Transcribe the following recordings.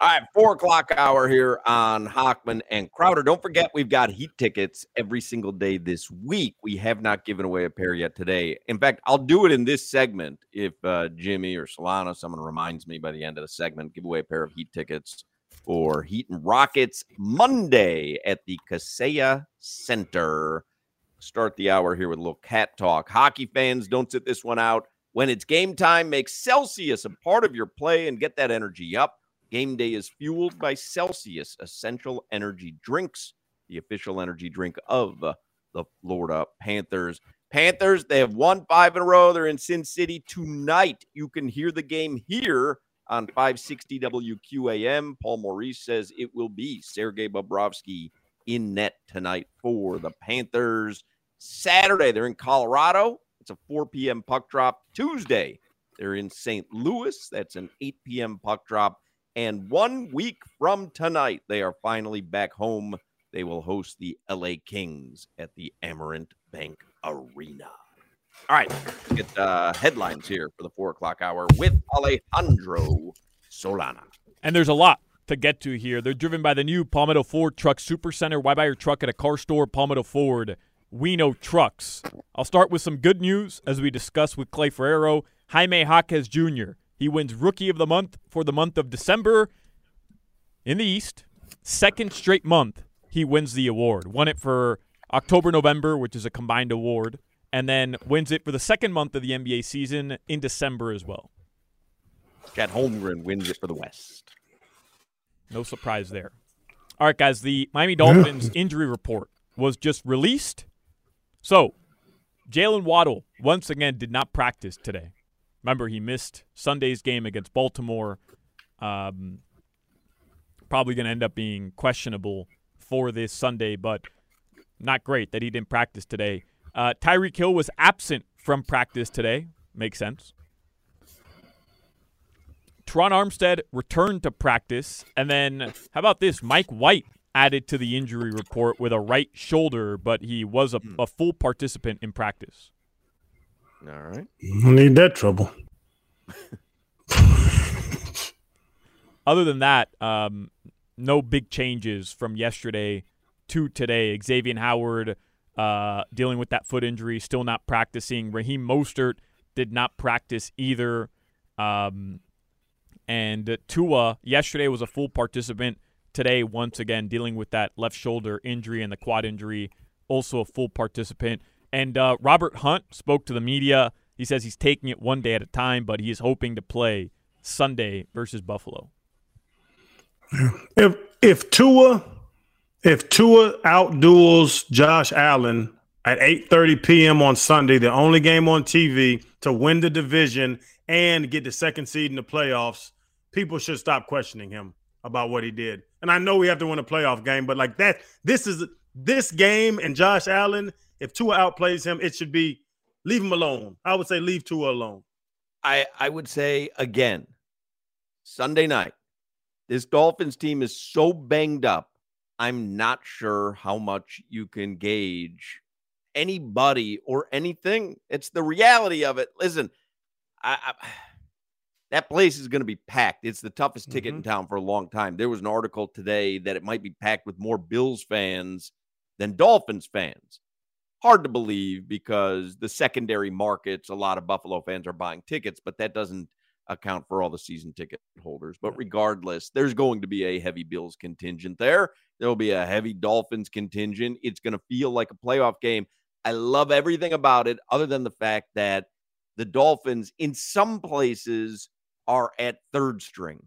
All right, four o'clock hour here on Hochman and Crowder. Don't forget, we've got heat tickets every single day this week. We have not given away a pair yet today. In fact, I'll do it in this segment if uh, Jimmy or Solana, someone reminds me by the end of the segment, give away a pair of heat tickets for Heat and Rockets Monday at the Kaseya Center. Start the hour here with a little cat talk. Hockey fans, don't sit this one out. When it's game time, make Celsius a part of your play and get that energy up. Game day is fueled by Celsius Essential Energy Drinks, the official energy drink of uh, the Florida Panthers. Panthers, they have won five in a row. They're in Sin City tonight. You can hear the game here on 560 WQAM. Paul Maurice says it will be Sergei Bobrovsky in net tonight for the Panthers. Saturday, they're in Colorado. It's a 4 p.m. puck drop. Tuesday, they're in St. Louis. That's an 8 p.m. puck drop. And one week from tonight, they are finally back home. They will host the LA Kings at the Amerant Bank Arena. All right, get uh, headlines here for the four o'clock hour with Alejandro Solana. And there's a lot to get to here. They're driven by the new Palmetto Ford Truck Supercenter. Why buy your truck at a car store? Palmetto Ford. We know trucks. I'll start with some good news as we discuss with Clay Ferraro. Jaime Jaquez Jr. He wins Rookie of the Month for the month of December in the East. Second straight month he wins the award. Won it for October, November, which is a combined award, and then wins it for the second month of the NBA season in December as well. Chet Holmgren wins it for the West. No surprise there. All right, guys, the Miami Dolphins injury report was just released. So, Jaylen Waddle once again did not practice today. Remember, he missed Sunday's game against Baltimore. Um, probably going to end up being questionable for this Sunday, but not great that he didn't practice today. Uh, Tyreek Hill was absent from practice today. Makes sense. Terron Armstead returned to practice. And then, how about this? Mike White added to the injury report with a right shoulder, but he was a, a full participant in practice. All right. I need that trouble. Other than that, um, no big changes from yesterday to today. Xavier Howard uh, dealing with that foot injury, still not practicing. Raheem Mostert did not practice either. Um, and Tua yesterday was a full participant. Today, once again, dealing with that left shoulder injury and the quad injury, also a full participant. And uh, Robert Hunt spoke to the media. He says he's taking it one day at a time, but he is hoping to play Sunday versus Buffalo. If if Tua if Tua outduels Josh Allen at 8:30 p.m. on Sunday, the only game on TV to win the division and get the second seed in the playoffs, people should stop questioning him about what he did. And I know we have to win a playoff game, but like that, this is this game and Josh Allen. If Tua outplays him, it should be leave him alone. I would say leave Tua alone. I I would say again, Sunday night, this Dolphins team is so banged up. I'm not sure how much you can gauge anybody or anything. It's the reality of it. Listen, I, I that place is going to be packed. It's the toughest ticket Mhm. in town for a long time. There was an article today that it might be packed with more Bills fans than Dolphins fans. Hard to believe because the secondary markets, a lot of Buffalo fans are buying tickets, but that doesn't account for all the season ticket holders. But regardless, there's going to be a heavy Bills contingent there. There'll be a heavy Dolphins contingent. It's going to feel like a playoff game. I love everything about it, other than the fact that the Dolphins, in some places, are at third string.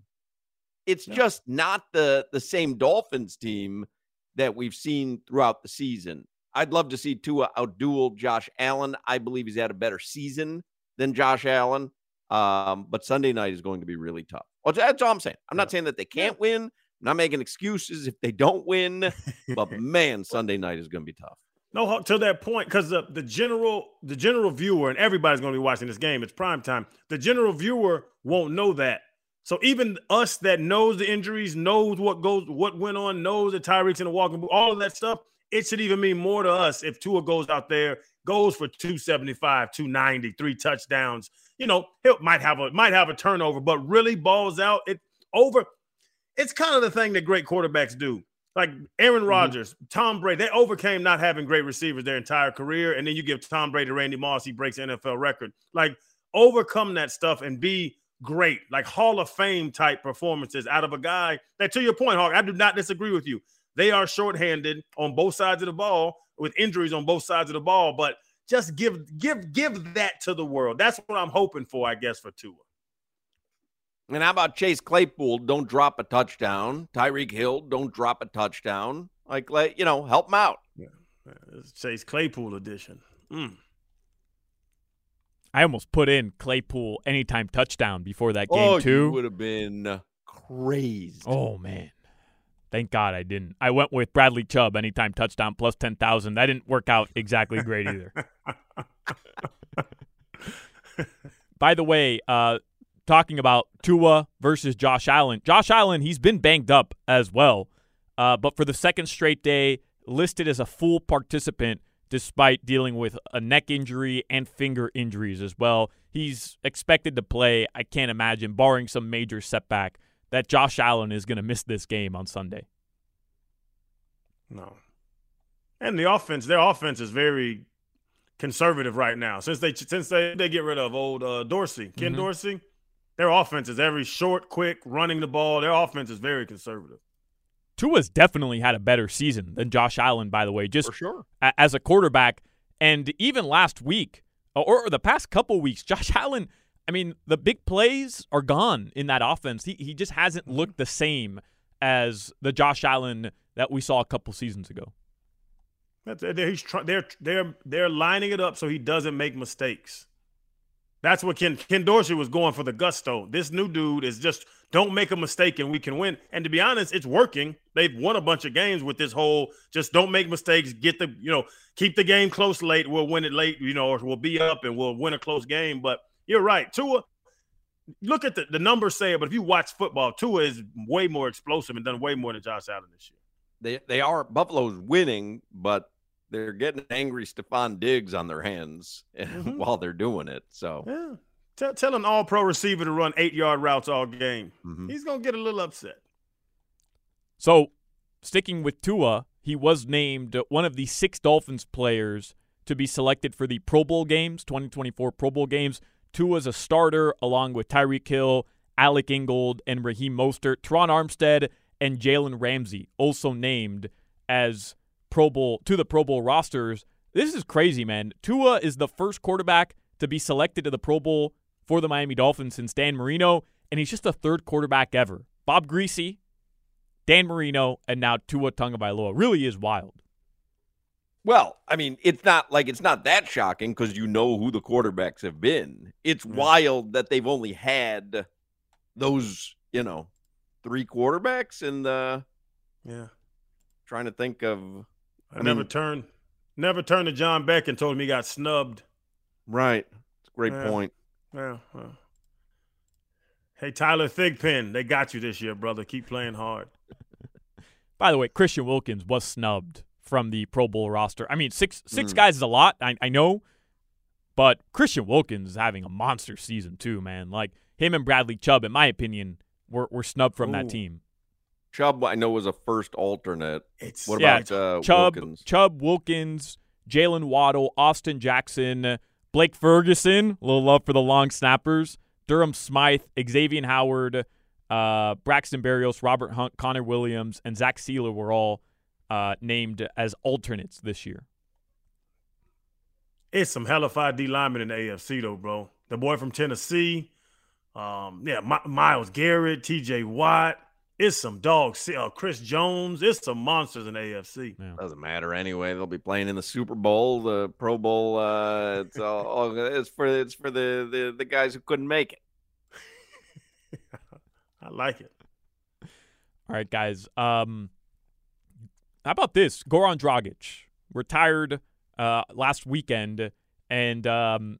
It's just not the the same Dolphins team that we've seen throughout the season. I'd love to see Tua outduel Josh Allen. I believe he's had a better season than Josh Allen. Um, but Sunday night is going to be really tough. Well, that's all I'm saying. I'm not saying that they can't win. I'm not making excuses if they don't win. but man, Sunday night is going to be tough. No, to that point, because the, the general the general viewer and everybody's going to be watching this game. It's prime time. The general viewer won't know that. So even us that knows the injuries, knows what goes, what went on, knows that Tyreek's in the walking boot, all of that stuff. It should even mean more to us if Tua goes out there, goes for 275, 290, three touchdowns. You know, he might have a might have a turnover, but really balls out. It over. It's kind of the thing that great quarterbacks do. Like Aaron Mm-hmm. Rodgers, Tom Brady, they overcame not having great receivers their entire career. And then you give Tom Brady, to Randy Moss, he breaks NFL record. Like overcome that stuff and be great, like Hall of Fame type performances out of a guy that, to your point, Hoch, I do not disagree with you. They are shorthanded on both sides of the ball with injuries on both sides of the ball, but just give give give that to the world. That's what I'm hoping for, I guess, for Tua. And how about Chase Claypool? Don't drop a touchdown. Tyreek Hill, don't drop a touchdown. Like, let you know, help him out. It's Chase Claypool edition. Mm. I almost put in Claypool anytime touchdown before that game oh, too. would have been crazy. Oh man. Thank God I didn't. I went with Bradley Chubb anytime touchdown plus 10,000. That didn't work out exactly great either. By the way, uh, talking about Tua versus Josh Allen. Josh Allen, he's been banged up as well, uh, but for the second straight day, listed as a full participant despite dealing with a neck injury and finger injuries as well. He's expected to play. I can't imagine, barring some major setback, that Josh Allen is going to miss this game on Sunday. No. And the offense, their offense is very conservative right now. Since they since they, they get rid of old uh, Dorsey, Ken Mhm. Dorsey, their offense is every short, quick, running the ball. Their offense is very conservative. Tua's definitely had a better season than Josh Allen, by the way, just For sure. a- as a quarterback. And even last week, or, or the past couple weeks, Josh Allen, I mean, the big plays are gone in that offense. He, he just hasn't mm-hmm. looked the same as the Josh Allen that we saw a couple seasons ago. Uh, they're, he's try, they're they're they're lining it up so he doesn't make mistakes. That's what Ken Ken Dorsey was going for the gusto. This new dude is just don't make a mistake and we can win. And to be honest, it's working. They've won a bunch of games with this whole just don't make mistakes, get the you know keep the game close late. We'll win it late, you know, or we'll be up and we'll win a close game. But you're right, Tua. Look at the the numbers say it, but if you watch football, Tua is way more explosive and done way more than Josh Allen this year. They they are Buffalo's winning, but they're getting angry Stefon Diggs on their hands Mhm. while they're doing it. So Yeah. Tell, tell an all pro receiver to run eight yard routes all game. mhm. He's going to get a little upset. So, sticking with Tua, he was named one of the six Dolphins players to be selected for the Pro Bowl games, 2024 Pro Bowl games. Tua's a starter along with Tyreek Hill, Alec Ingold, and Raheem Mostert. Terron Armstead and Jalen Ramsey also named as Pro Bowl to the Pro Bowl rosters. This is crazy, man. Tua is the first quarterback to be selected to the Pro Bowl for the Miami Dolphins since Dan Marino, and he's just the third quarterback ever. Bob Griese, Dan Marino, and now Tua Tagovailoa. Really is wild. Well, I mean, it's not like it's not that shocking because you know who the quarterbacks have been. It's Yeah. wild that they've only had those, you know, three quarterbacks and uh Yeah. trying to think of I, I never mean- turned never turned to John Beck and told him he got snubbed. right. It's a great Yeah. point. Yeah. well. Hey, Tyler Thigpen, they got you this year, brother. Keep playing hard. By the way, Christian Wilkins was snubbed from the Pro Bowl roster. I mean, six six Mm. guys is a lot, I, I know, but Christian Wilkins is having a monster season too, man. Like him and Bradley Chubb, in my opinion, were were snubbed from that team. Chubb, I know, was a first alternate. It's What Yeah, about uh, Chubb, Wilkins? Chubb, Wilkins, Jaylen Waddle, Austin Jackson, Blake Ferguson. A little love for the long snappers. Durham Smythe, Xavier Howard, uh, Braxton Berrios, Robert Hunt, Connor Williams, and Zach Sieler were all uh, named as alternates this year. It's some hellified D linemen in the AFC though, bro. The boy from Tennessee, um, yeah, My- Myles Garrett, T.J. Watt. It's some dogs. Uh, Chris Jones. It's some monsters in the AFC. Yeah. Doesn't matter anyway. They'll be playing in the Super Bowl, the Pro Bowl. Uh, it's all, all it's for it's for the, the the guys who couldn't make it. I like it. All right, guys. Um, how about this? Goran Dragic retired uh, last weekend, and um,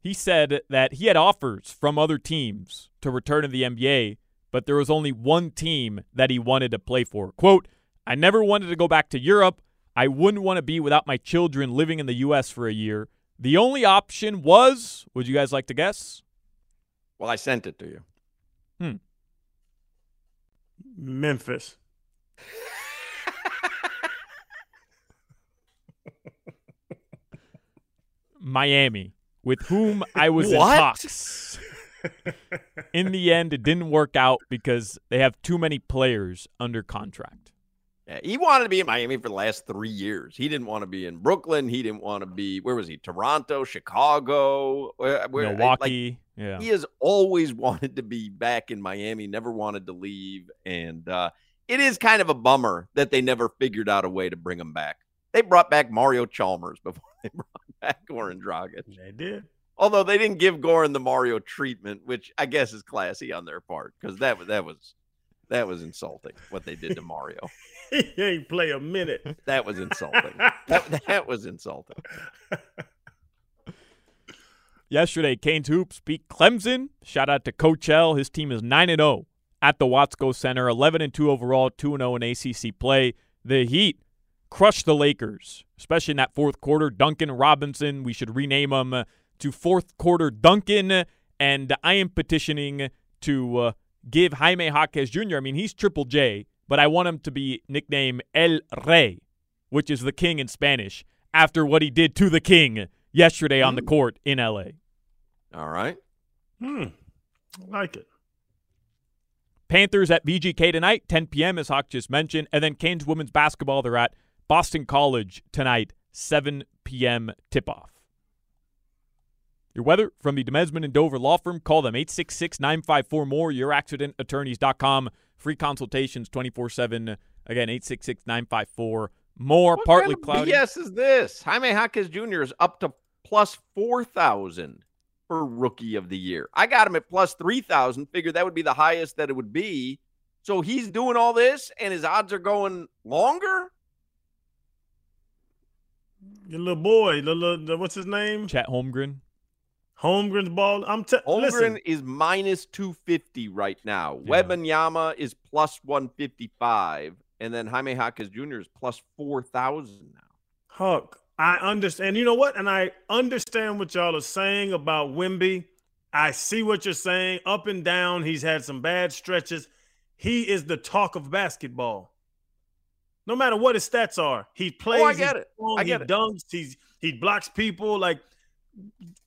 he said that he had offers from other teams to return to the NBA, but there was only one team that he wanted to play for. Quote, I never wanted to go back to Europe. I wouldn't want to be without my children living in the U.S. for a year. The only option was, would you guys like to guess? Well, I sent it to you. Hmm. Memphis. Miami, with whom I was in talks. in the end, it didn't work out because they have too many players under contract. Yeah, he wanted to be in Miami for the last three years. He didn't want to be in Brooklyn. He didn't want to be where was he? Toronto, Chicago, where, where like, Milwaukee, yeah. He has always wanted to be back in Miami, never wanted to leave. And uh, it is kind of a bummer that they never figured out a way to bring him back. They brought back Mario Chalmers before they brought back Goran Dragic. They did. Although they didn't give Goran the Mario treatment, which I guess is classy on their part, because that was that was that was insulting what they did to Mario. he ain't play a minute. That was insulting. that, that was insulting. Yesterday, Canes Hoops beat Clemson. Shout out to Coach L. His team is 9 0 at the Watsco Center, 11 2 overall, 2 0 in ACC play. The Heat crushed the Lakers, especially in that fourth quarter. Duncan Robinson, we should rename him uh, to fourth quarter Duncan. And I am petitioning to uh, give Jaime Jaquez Jr., I mean, he's Triple J, but I want him to be nicknamed El Rey, which is the king in Spanish, after what he did to the king yesterday on the court in LA. All right. Hmm. I like it. Panthers at VGK tonight, 10 p.m., as Hoch just mentioned. And then Canes women's basketball, they're at Boston College tonight, 7 p.m. tip off. Your weather from the Demesman and Dover Law Firm. Call them 866 954 more. YourAccidentAttorneys.com. Free consultations 24 7. Again, 866 954 more. What Partly kind of cloudy. BS is this? Jaime Jaquez Jr. is up to plus 4,000 for rookie of the year. I got him at plus 3,000. Figured that would be the highest that it would be. So he's doing all this and his odds are going longer? Your little boy, the little, the, what's his name? Chet Holmgren. Holmgren's ball. I'm t- Holmgren listen. is minus 250 right now. Yeah. Wembanyama is plus 155. And then Jaime Jaquez Jr. is plus 4,000 now. Hoch, I understand. You know what? And I understand what y'all are saying about Wemby. I see what you're saying. Up and down, he's had some bad stretches. He is the talk of basketball. No matter what his stats are, he plays. Oh, I he's get it. strong, I get he it. dunks. He's he blocks people. Like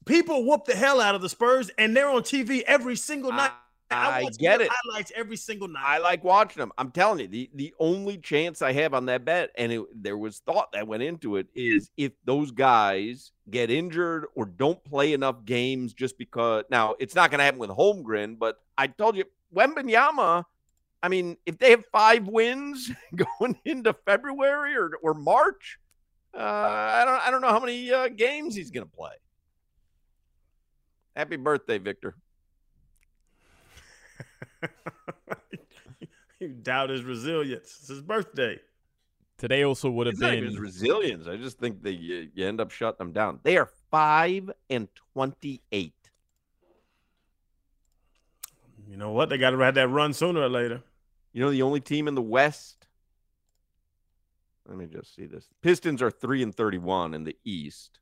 people whoop the hell out of the Spurs, and they're on TV every single night. I watch get it. Highlights every single night. I like watching them. I'm telling you, the the only chance I have on that bet, and it, there was thought that went into it, is if those guys get injured or don't play enough games just because. Now, it's not going to happen with Holmgren, but I told you, Wembanyama. I mean, if they have five wins going into February or, or March, uh, I don't I don't know how many uh, games he's going to play. Happy birthday, Victor. you doubt his resilience. It's his birthday. Today also would have It's not been. his resilience. I just think that you, you end up shutting them down. They are five and twenty-eight. You know what? They got to have that run sooner or later. You know the only team in the West. Let me just see this. Pistons are three and thirty-one in the East.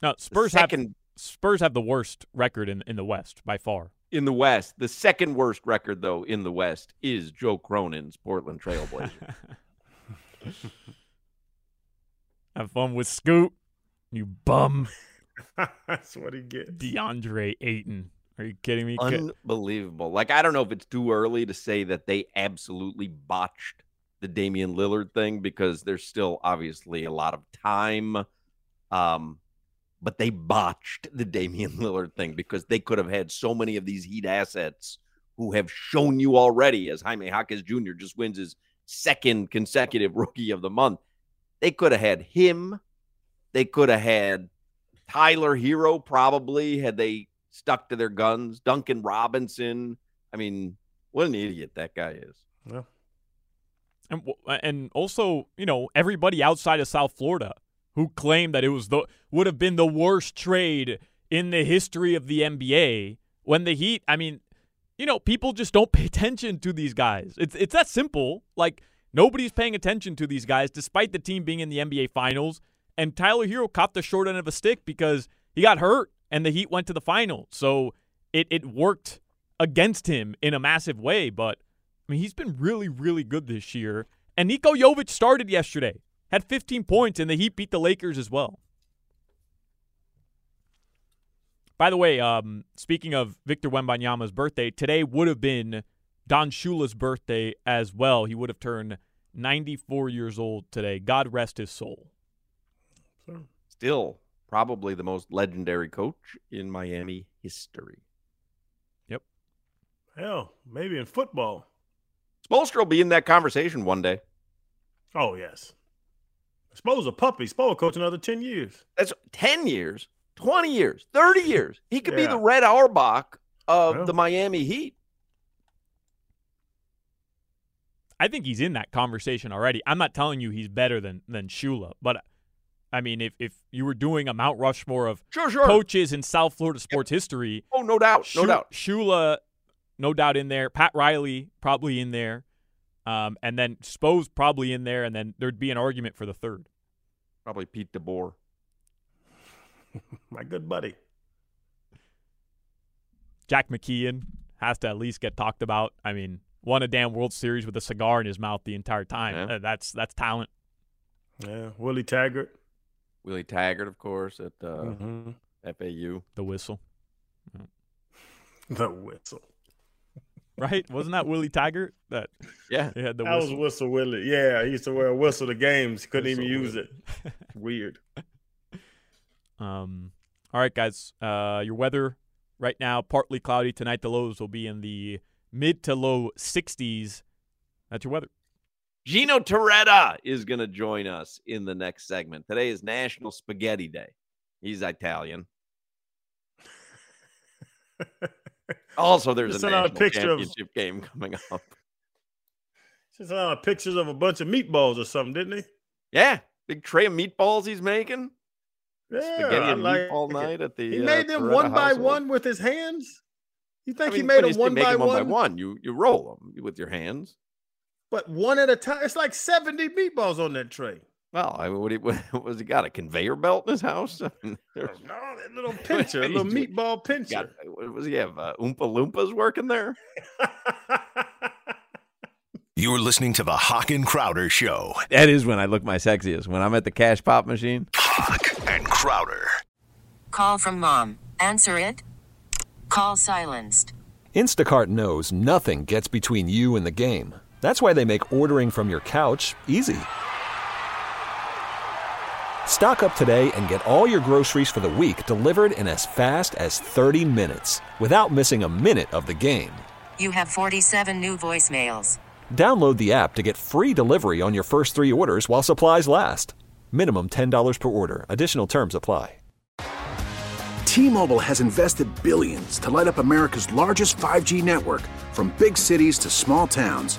No, The Spurs have Spurs have the worst record in in the West by far. in the West. The second worst record though in the West is Joe Cronin's Portland Trailblazers. Have fun with Scoot, you bum. That's what he gets. DeAndre Ayton. Are you kidding me? Unbelievable. Like, I don't know if it's too early to say that they absolutely botched the Damian Lillard thing because there's still obviously a lot of time. Um, but they botched the Damian Lillard thing because they could have had so many of these Heat assets who have shown you already, as Jaime Jaquez Jr. just wins his second consecutive rookie of the month. They could have had him. They could have had Tyler Herro, probably, had they stuck to their guns. Duncan Robinson. I mean, what an idiot that guy is. Yeah. And uh, and also, you know, everybody outside of South Florida who claimed that it was the would have been the worst trade in the history of the NBA when the Heat, I mean, you know, people just don't pay attention to these guys. It's it's that simple. Like nobody's paying attention to these guys despite the team being in the NBA finals and Tyler Herro caught the short end of a stick because he got hurt and the Heat went to the final. So it it worked against him in a massive way, but I mean, he's been really, really good this year. And Niko Jovic started yesterday, had 15 points, and the Heat beat the Lakers as well. By the way, um, speaking of Victor Wembanyama's birthday, today would have been Don Shula's birthday as well. He would have turned 94 years old today. God rest his soul. Still, probably the most legendary coach in Miami history. Yep. Hell, maybe in football. Spoelstra will be in that conversation one day. Oh yes. Spo's a puppy. Spo will coach another ten years. That's ten years, twenty years, thirty years. He could Yeah. be the Red Auerbach of Yeah. the Miami Heat. I think he's in that conversation already. I'm not telling you he's better than than Shula, but I mean, if if you were doing a Mount Rushmore of Sure, sure. coaches in South Florida sports history, Oh, no doubt, no doubt. Shula, no doubt in there. Pat Riley probably in there, um, and then Spo's probably in there, and then there'd be an argument for the third. Probably Pete DeBoer. My good buddy. Jack McKeon has to at least get talked about. I mean, won a damn World Series with a cigar in his mouth the entire time. Yeah. Uh, that's that's talent. Yeah, Willie Taggart. Willie Taggart, of course, at uh, hmm FAU. The whistle, The whistle. right? Wasn't that Willie Taggart that Yeah. he had the that was whistle? Whistle Willie. Yeah, he used to wear a whistle to games. Couldn't even Whistle use it. Weird. Um, all right, guys. Uh, your weather right now partly cloudy tonight. The lows will be in the mid to low 60s. That's your weather. Gino Torretta is going to join us in the next segment. Today is National Spaghetti Day. He's Italian. Also, there's a sent out a national picture of- championship game coming up. Just uh, pictures of a bunch of meatballs or something, didn't he? Yeah, big tray of meatballs he's making. Yeah, Spaghetti and like meatball it. night at the. He uh, made them Toretta one by household. one with his hands. You I think he made them one by one by one. You you roll them with your hands. But one at a time. It's like seventy meatballs on that tray. Well, I mean, what, he, what was he got? A conveyor belt in his house? I mean, there's- No, that little pincher, a little He's- meatball got, pincher. what was he have? Uh, Oompa Loompas working there? You're listening to the Hoch and Crowder Show. That is when I look my sexiest. When I'm at the cash pop machine. Hoch and Crowder. Call from mom. Answer it. Call silenced. Instacart knows nothing gets between you and the game. That's why they make ordering from your couch easy. Stock up today and get all your groceries for the week delivered in as fast as 30 minutes without missing a minute of the game. You have 47 new voicemails. Download the app to get free delivery on your first three orders while supplies last. Minimum $10 per order. Additional terms apply. T-Mobile has invested billions to light up America's largest 5G network from big cities to small towns,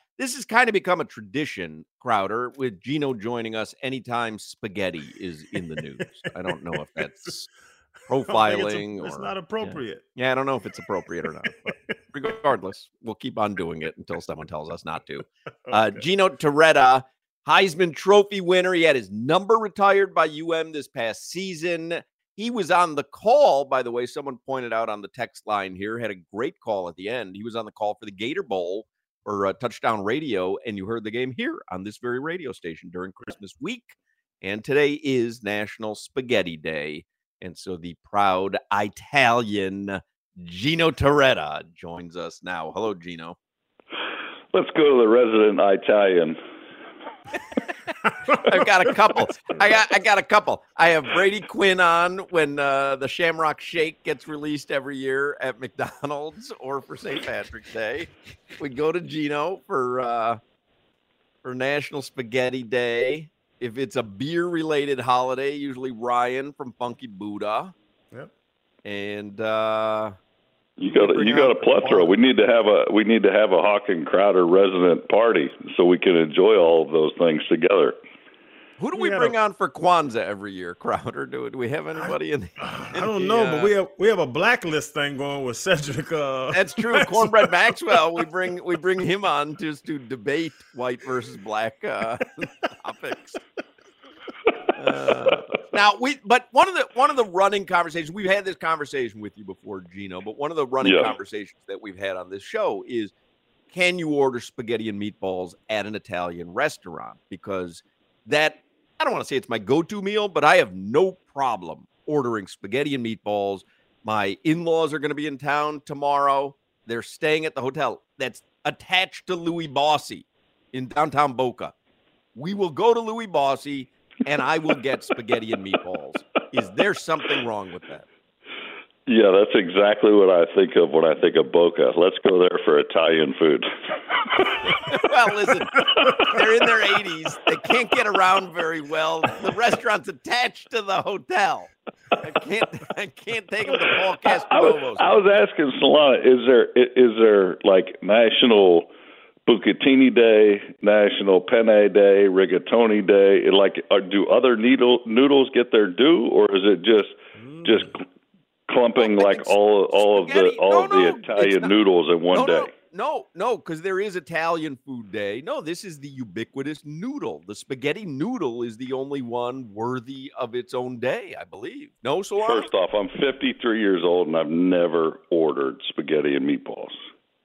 This has kind of become a tradition, Crowder, with Gino joining us anytime spaghetti is in the news. I don't know if that's profiling it's, a, it's or not appropriate. Yeah. yeah. I don't know if it's appropriate or not. But regardless, we'll keep on doing it until someone tells us not to. Uh, okay. Uh, Gino Torretta, Heisman Trophy winner. He had his number retired by UM this past season. He was on the call, by the way. Someone pointed out on the text line here, had a great call at the end. He was on the call for the Gator Bowl or uh, Touchdown Radio, and you heard the game here on this very radio station during Christmas week. And today is National Spaghetti Day. And so the proud Italian Gino Torretta joins us now. Hello, Gino. Let's go to the resident Italian. I've got a couple. I got I got a couple. I have Brady Quinn on when uh, the Shamrock Shake gets released every year at McDonald's or for St. Patrick's Day. We go to Gino for uh, for National Spaghetti Day. If it's a beer related holiday, usually Ryan from Funky Buddha. Yep. And uh, you got a, you got a plethora. We need to have a we need to have a Hoch and Crowder resident party so we can enjoy all of those things together. Who do we, we bring a, on for Kwanzaa every year, Crowder? Do, do we have anybody in? The, in I don't know, uh, but we have we have a blacklist thing going with Cedric. Uh, that's true. Cornbread Maxwell. We bring we bring him on just to debate white versus black uh, topics. Uh, now we, but one of the one of the running conversations we've had this conversation with you before, Gino. But one of the running yeah. conversations that we've had on this show is, can you order spaghetti and meatballs at an Italian restaurant? Because that I don't want to say it's my go-to meal, but I have no problem ordering spaghetti and meatballs. My in-laws are going to be in town tomorrow. They're staying at the hotel that's attached to Louis Bossi in downtown Boca. We will go to Louis Bossi and I will get spaghetti and meatballs. Is there something wrong with that? Yeah, that's exactly what I think of when I think of Boca. Let's go there for Italian food. well, listen, they're in their 80s. They can't get around very well. The restaurant's attached to the hotel. I can't. I can't take them to Paul Castronovo's. I, I, was, asking Solana, is there is there like national Bucatini Day, National Penne Day, Rigatoni Day. Like, are, do other needle, noodles get their due, or is it just mm. just clumping like all all spaghetti. of the all no, of the no, Italian noodles in one no, day? No, no, because there is Italian food day. No, this is the ubiquitous noodle. The spaghetti noodle is the only one worthy of its own day, I believe. No, so first off, I'm 53 years old and I've never ordered spaghetti and meatballs.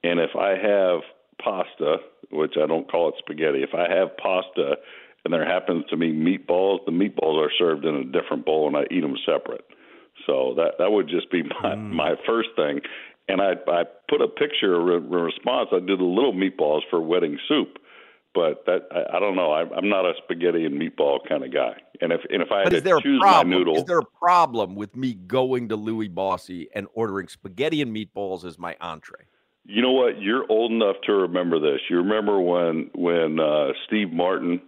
And if I have pasta, which I don't call it spaghetti, if I have pasta and there happens to be meatballs, the meatballs are served in a different bowl and I eat them separate. So that that would just be my mm. my first thing. And I I put a picture in response. I did the little meatballs for wedding soup, but that I, I don't know. I, I'm not a spaghetti and meatball kind of guy. And if and if I had to choose my noodle, is there a problem with me going to Louis Bossi and ordering spaghetti and meatballs as my entree? You know what? You're old enough to remember this. You remember when when uh, Steve Martin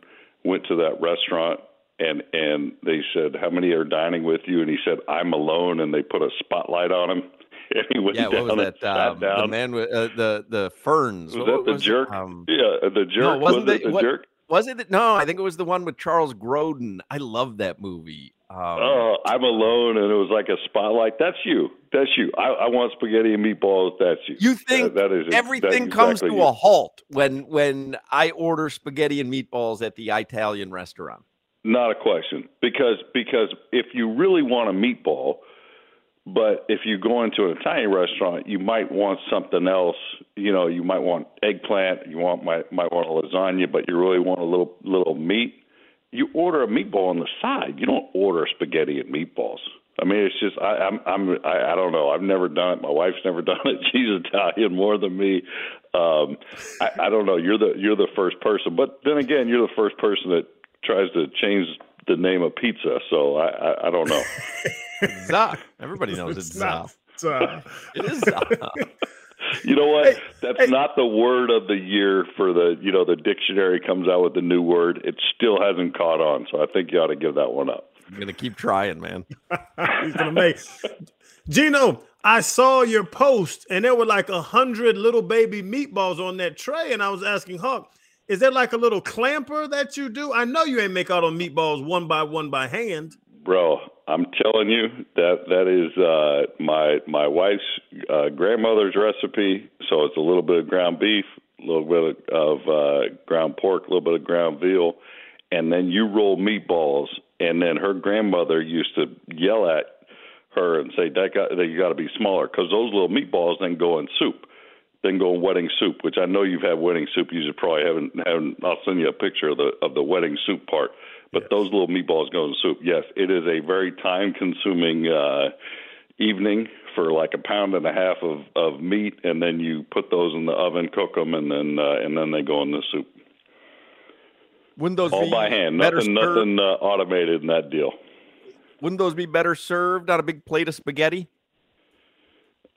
went to that restaurant and and they said, "How many are dining with you?" And he said, "I'm alone." And they put a spotlight on him. And he went yeah, what was that? Um, the man with uh, the the ferns. Was what, that the was jerk? Um, yeah, the jerk. No, wasn't was it the, what, jerk? Was it? No, I think it was the one with Charles Grodin. I love that movie. Um, oh, I'm alone, and it was like a spotlight. That's you. That's you. I, I want spaghetti and meatballs. That's you. You think that, that is everything comes to you. a halt when when I order spaghetti and meatballs at the Italian restaurant? Not a question, because because if you really want a meatball, but if you go into an Italian restaurant, you might want something else. You know, you might want eggplant. You want might might want a lasagna, but you really want a little little meat you order a meatball on the side. You don't order spaghetti and meatballs. I mean, it's just I, I'm I'm I, I don't know. I've never done it. My wife's never done it. She's Italian more than me. Um, I, I don't know. You're the you're the first person, but then again, you're the first person that tries to change the name of pizza. So I I, I don't know. Zah. Everybody knows it's, it's Zah. Zah. it is Zah. you know what? That's not the word of the year for the you know the dictionary comes out with the new word. It still hasn't caught on, so I think you ought to give that one up. I'm gonna keep trying, man. He's gonna make Gino. I saw your post, and there were like a hundred little baby meatballs on that tray, and I was asking Hoch, "Is there like a little clamper that you do?" I know you ain't make all the meatballs one by one by hand. Bro, I'm telling you that that is uh, my my wife's uh, grandmother's recipe. So it's a little bit of ground beef, a little bit of uh, ground pork, a little bit of ground veal, and then you roll meatballs. And then her grandmother used to yell at her and say that got that you got to be smaller because those little meatballs then go in soup, then go in wedding soup, which I know you've had wedding soup. You probably haven't. haven't I'll send you a picture of the of the wedding soup part. But yes. those little meatballs go in soup. Yes, it is a very time consuming uh, evening for like a pound and a half of of meat, and then you put those in the oven, cook them, and then uh, and then they go in the soup. Wouldn't those all by hand? Nothing, nothing uh, automated in that deal. Wouldn't those be better served on a big plate of spaghetti?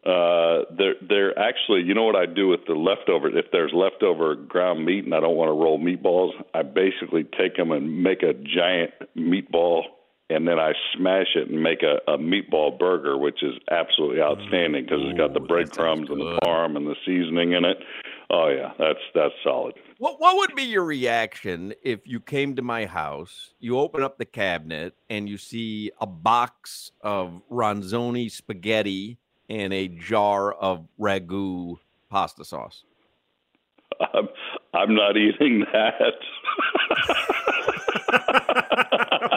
Uh, they're they're actually, you know what I do with the leftover? If there's leftover ground meat and I don't want to roll meatballs, I basically take them and make a giant meatball, and then I smash it and make a, a meatball burger, which is absolutely outstanding because it's got the breadcrumbs and the parm and the seasoning in it. Oh yeah, that's that's solid. What what would be your reaction if you came to my house, you open up the cabinet and you see a box of Ronzoni spaghetti and a jar of ragu pasta sauce? I'm, I'm not eating that.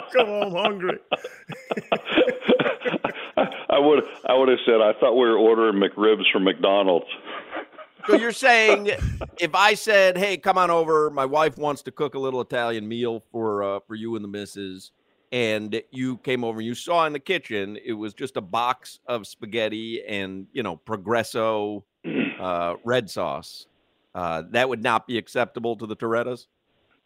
Come on, I'm hungry. I would I would have said I thought we were ordering McRibs from McDonald's. So you're saying if I said, "Hey, come on over. My wife wants to cook a little Italian meal for uh, for you and the missus," and you came over and you saw in the kitchen it was just a box of spaghetti and you know Progresso uh, red sauce, uh, that would not be acceptable to the Torrettas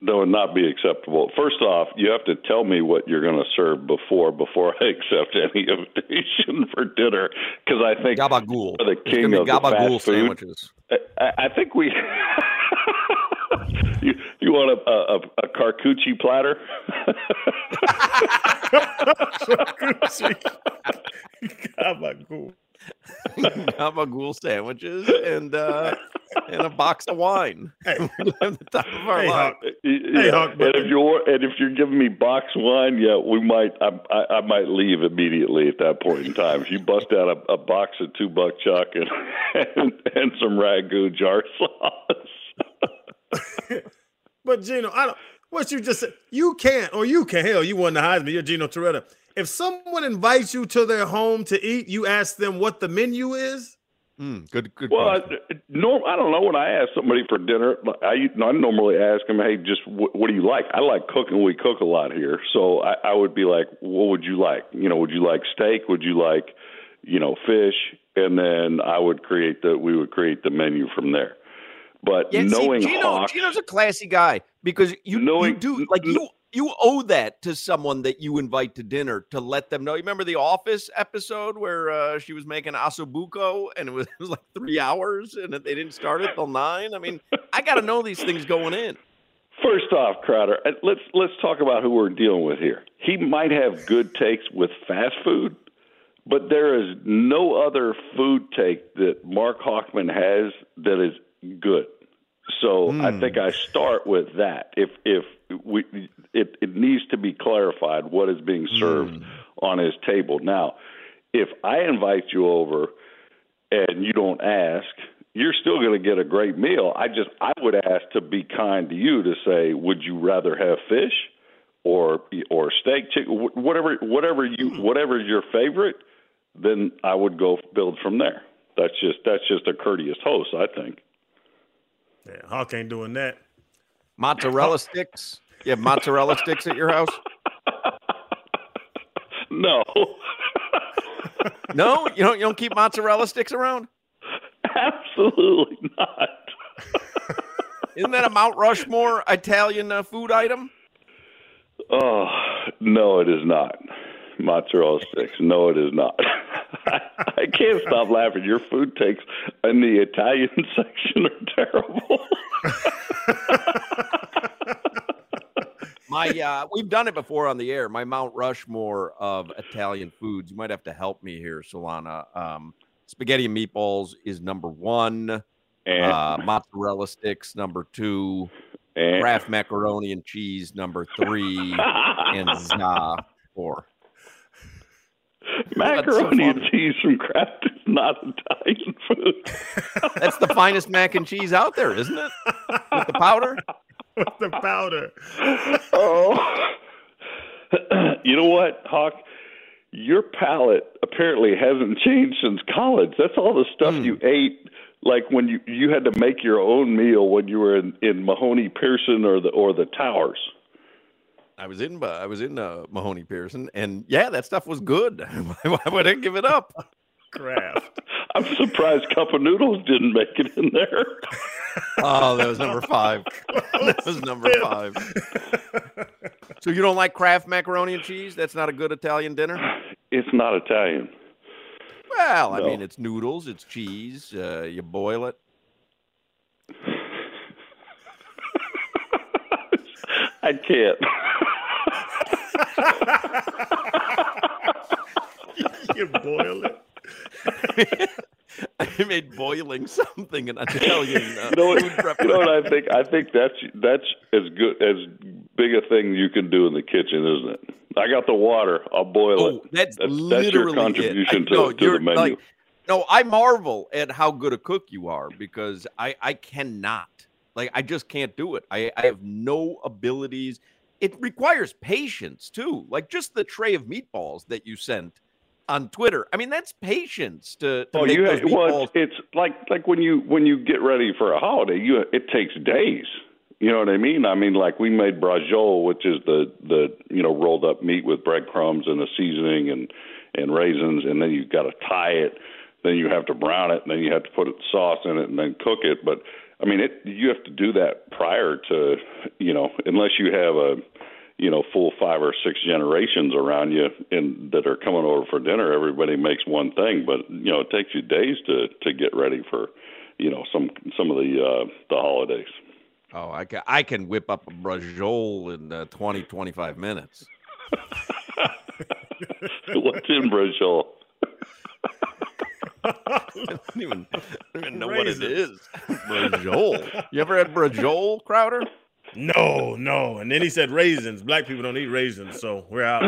that would not be acceptable. First off, you have to tell me what you're going to serve before before I accept any invitation for dinner because I think gabagool. the king of the fast sandwiches. Food, I, I think we. you you want a a, a charcuterie platter? gabagool. gabagool sandwiches and uh, and a box of wine. Hey, the top of our hey, line. Hoch. Hey, Hoch, and if you're and if you're giving me box wine, yeah, we might. I, I, I might leave immediately at that point in time. If you bust out a, a box of two buck chuck and and, and some ragu jar sauce. but Gino, I don't. What you just said, you can't, or you can. Hell, you won the Heisman. You're Gino Torretta. If someone invites you to their home to eat, you ask them what the menu is. Mm, good, good. Well, I, no, I don't know. When I ask somebody for dinner, I, I normally ask them, "Hey, just what, what do you like?" I like cooking. We cook a lot here, so I, I would be like, "What would you like? You know, would you like steak? Would you like, you know, fish?" And then I would create the. We would create the menu from there. But yeah, knowing see, Gino, Hawks, Gino's a classy guy because you, knowing, you do like you you owe that to someone that you invite to dinner to let them know. You remember the Office episode where uh, she was making ossobuco and it was, it was like three hours and they didn't start it till nine. I mean, I got to know these things going in. First off, Crowder, let's let's talk about who we're dealing with here. He might have good takes with fast food, but there is no other food take that Mark Hochman has that is good. So mm. I think I start with that. If if we it, it needs to be clarified what is being served mm. on his table. Now, if I invite you over and you don't ask, you're still going to get a great meal. I just I would ask to be kind to you to say, would you rather have fish or or steak, chicken, whatever whatever you hmm. whatever is your favorite, then I would go build from there. That's just that's just a courteous host, I think. Yeah, Hoch ain't doing that. Mozzarella sticks. You have mozzarella sticks at your house? No. no, you don't. You don't keep mozzarella sticks around. Absolutely not. Isn't that a Mount Rushmore Italian uh, food item? Oh no, it is not. Mozzarella sticks. No, it is not. I can't stop laughing. Your food takes in the Italian section are terrible. My uh, we've done it before on the air. My Mount Rushmore of Italian foods. You might have to help me here, Solana. Um, spaghetti and meatballs is number one. And- uh, mozzarella sticks number two. And- Kraft macaroni and cheese number three, and za four. Macaroni and cheese from Kraft is not Italian food. That's the finest mac and cheese out there, isn't it? With the powder. With the powder. oh. you know what, Hoch? Your palate apparently hasn't changed since college. That's all the stuff Hmm. you ate like when you you had to make your own meal when you were in, in Mahoney Pearson or the or the Towers. I was in I was in uh, Mahoney Pearson, and yeah, that stuff was good. Why would I give it up? Kraft. I'm surprised Cup of Noodles didn't make it in there. Oh, that was number five. that was number five. So you don't like Kraft macaroni and cheese? That's not a good Italian dinner. It's not Italian. Well, I No. mean, it's noodles, it's cheese. Uh, you boil it. I can't. you boil it. I made boiling something an Italian. Uh, you know what? You know what. I think? I think that's that's as good as big a thing you can do in the kitchen, isn't it? I got the water. I'll boil Oh, it. that's, that's, literally your it. contribution I- no, to, to you're the menu. like- no, I marvel at how good a cook you are because I I cannot. Like I just can't do it. I I have no abilities. It requires patience too. Like just the tray of meatballs that you sent on Twitter. I mean, that's patience to, to Oh, make you those have, well, meatballs. it's, it's like like when you when you get ready for a holiday, you it takes days. You know what I mean? I mean, like we made braciole, which is the the you know rolled up meat with breadcrumbs and a seasoning and and raisins, and then you've got to tie it, then you have to brown it, and then you have to put sauce in it, and then cook it. But I mean, it you have to do that prior to you know unless you have a you know full five or six generations around you and that are coming over for dinner everybody makes one thing. But you know it takes you days to to get ready for you know some some of the uh the holidays. Oh, I can I can whip up a braciole in uh, 20 25 minutes. what's in braciole I don't even, I don't even know what it is. braciole. You ever had braciole, Crowder? No, no. And then he said raisins. Black people don't eat raisins, so we're out.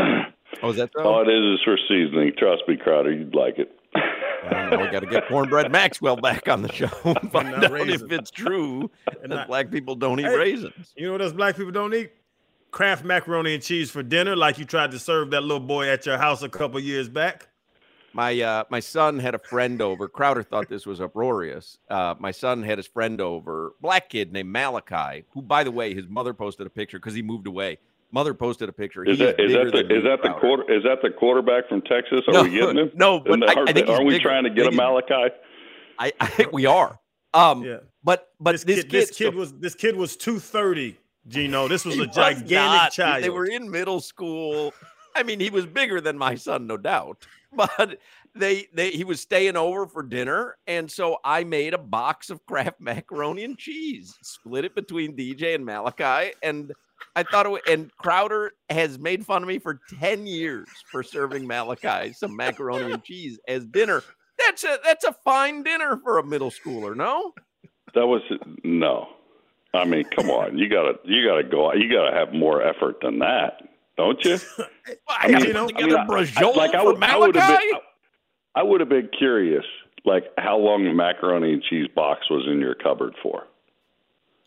Oh, is that so? all it is is for seasoning trust me crowder you'd like it I don't know. We got to get Cornbread Maxwell back on the show. and Find out raisins. if it's true that not- black people don't eat Hey, raisins. You know what else black people don't eat? Kraft macaroni and cheese for dinner, like you tried to serve that little boy at your house a couple years back. My uh, my son had a friend over. Crowder thought this was uproarious. Uh, my son had his friend over, black kid named Malachi, who, by the way, his mother posted a picture because he moved away. Mother posted a picture. is He that is bigger that the than is that the quarter is that the quarterback from texas are No, we getting him no, but Isn't I- I think he's are we bigger. trying to get a malachi I, I think we are. Um, Yeah. but but This, this, kid, this so- was this kid was 230, Gino. This was a gigantic not. child. They were in middle school. I mean, he was bigger than my son, no doubt. But they they he was staying over for dinner, and so I made a box of Kraft macaroni and cheese, split it between DJ and Malachi, and I thought it. wa- And Crowder has made fun of me for ten years for serving Malachi some macaroni and cheese as dinner. That's a that's a fine dinner for a middle schooler, no? That was no. I mean, come on. You gotta you gotta go. You gotta have more effort than that, don't you? I, mean, you know, I mean, a I- braciole like I would, I would have been. I would have been curious, like how long the macaroni and cheese box was in your cupboard for.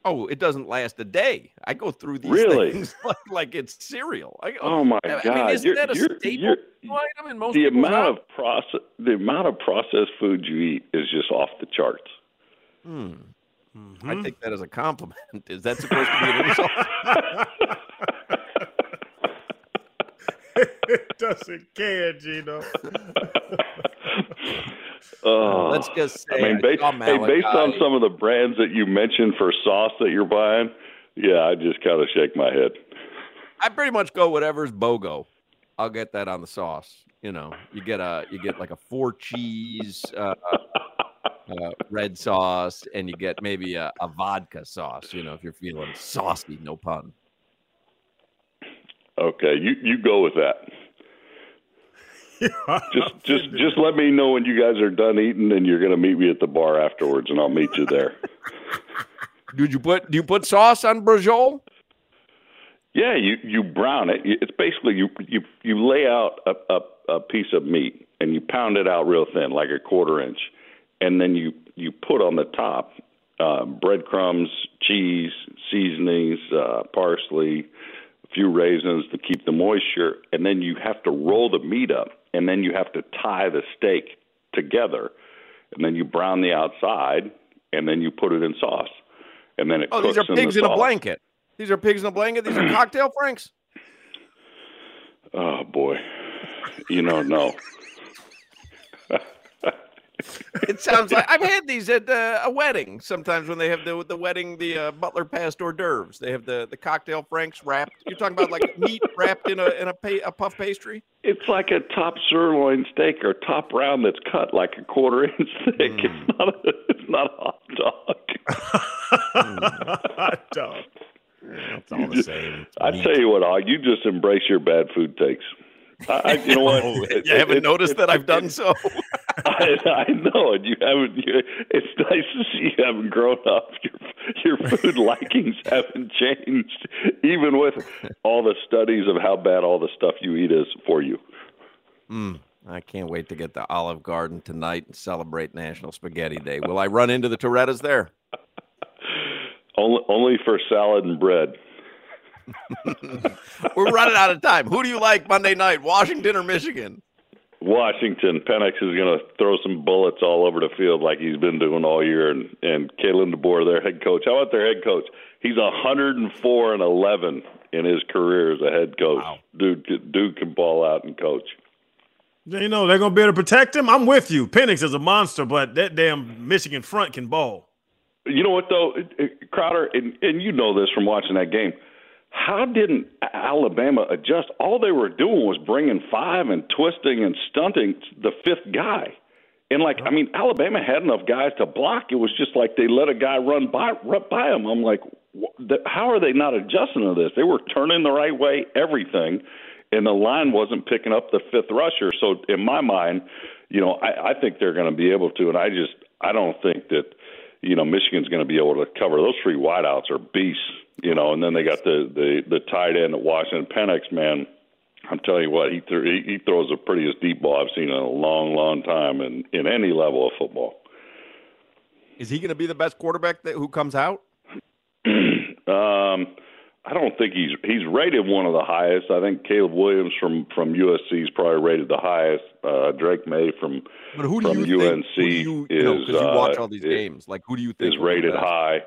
Oh, it doesn't last a day. I go through these Really? things like, like it's cereal. I Oh my I mean, God! isn't You're- that a you're- staple you're- item in most the amount house? of process, the amount of processed food you eat is just off the charts. Hmm. Mm-hmm. I take that as a compliment. Is that supposed to be an insult? it doesn't care, Gino. Oh, Let's just say I mean, based, saw hey, based on some of the brands that you mentioned for sauce that you're buying, yeah, I just kind of shake my head. I pretty much go whatever's BOGO. I'll get that on the sauce. You know, you get a you get like a four cheese uh, uh, red sauce, and you get maybe a, a vodka sauce. You know, if you're feeling saucy, no pun. Okay, you you go with that. Just just just let me know when you guys are done eating, and you're going to meet me at the bar afterwards, and I'll meet you there. Did you put do you put sauce on braciole? Yeah, you you brown it. It's basically you you you lay out a, a, a piece of meat and you pound it out real thin, like a quarter inch, and then you you put on the top uh, breadcrumbs, cheese, seasonings, uh, parsley, few raisins to keep the moisture, and then you have to roll the meat up, and then you have to tie the steak together, and then you brown the outside, and then you put it in sauce, and then it Oh, these are pigs in a blanket. These are pigs in a blanket. These are cocktail franks. Oh boy, you know no. It sounds like I've had these at uh, a wedding. Sometimes when they have the the wedding, the uh, butler passed hors d'oeuvres. They have the the cocktail franks wrapped. You're talking about like meat wrapped in a in a, pa- a puff pastry. It's like a top sirloin steak or top round that's cut like a quarter inch thick. It's not a, it's not a hot dog. hot dog. It's all the same. I tell you what, Hoch, you just embrace your bad food takes. I, you know what? It- you haven't it- noticed it- that I've done so. I, I know, and you haven't. You, it's nice to see you haven't grown up. Your your food likings haven't changed, even with all the studies of how bad all the stuff you eat is for you. Mm, I can't wait to get to Olive Garden tonight and celebrate National Spaghetti Day. Will I run into the Torrettas there? Only only for salad and bread. We're running out of time. Who do you like Monday night, Washington or Michigan? Washington, Penix is going to throw some bullets all over the field like he's been doing all year, and and Kalen DeBoer, their head coach. How about their head coach? He's 104 and 11 in his career as a head coach. Dude, dude can ball out and coach. You know they're gonna be able to protect him. I'm with you. Penix is a monster, but that damn Michigan front can ball. You know what though, It- it- Crowder, and, and you know this from watching that game. How didn't Alabama adjust? All they were doing was bringing five and twisting and stunting the fifth guy. And like, I mean, Alabama had enough guys to block. It was just like they let a guy run by run by him. I'm like, how are they not adjusting to this? They were turning the right way, everything, and the line wasn't picking up the fifth rusher. So in my mind, you know, I, I think they're going to be able to, and I just I don't think that you know Michigan's going to be able to cover those three wideouts are beasts. You know, and then they got the the the tight end at Washington Penix, man. I'm telling you what, he th- he throws the prettiest deep ball I've seen in a long, long time in in any level of football. Is he going to be the best quarterback that, who comes out? Um, I don't think he's he's rated one of the highest. I think Caleb Williams from from USC is probably rated the highest. Uh, Drake Maye from But who do from you UNC think? Who do you, is no, 'cause you watch uh, all these is- games. Like, who do you think is will be the rated high.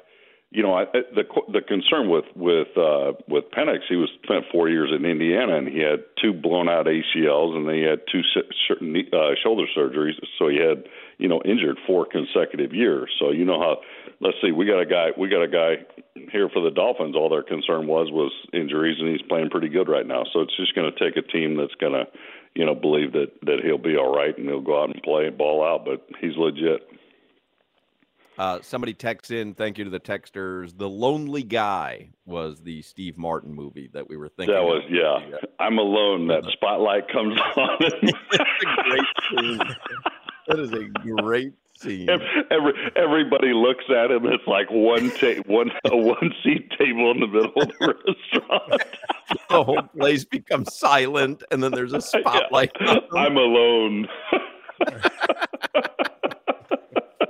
You know, I, the the concern with with uh, with Penix, he was spent four years in Indiana, and he had two blown out ACLs, and then he had two sh- uh, shoulder surgeries. So he had you know injured four consecutive years. So you know how. Let's see, we got a guy. We got a guy here for the Dolphins. All their concern was was injuries, and he's playing pretty good right now. So it's just going to take a team that's going to, you know, believe that that he'll be all right and he'll go out and play and ball out. But he's legit. Uh, somebody texts in. Thank you to the texters. The Lonely Guy was the Steve Martin movie that we were thinking. That was yeah. I'm alone. That spotlight comes on. That is a great scene. That is a great scene. Every, everybody looks at him. It's like one ta- one a one seat table in the middle of the restaurant. the whole place becomes silent, and then there's a spotlight. I'm alone.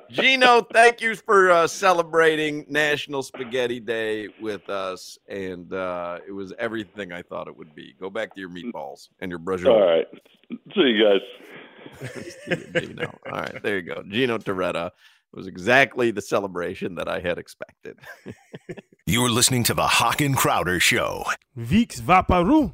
Gino, thank you for uh, celebrating National Spaghetti Day with us, and uh, it was everything I thought it would be. Go back to your meatballs and your braciole. All right. See you guys. See you, Gino. All right, there you go. Gino Torretta was exactly the celebration that I had expected. You're listening to the Hoch and Crowder Show. Vix Vaparu.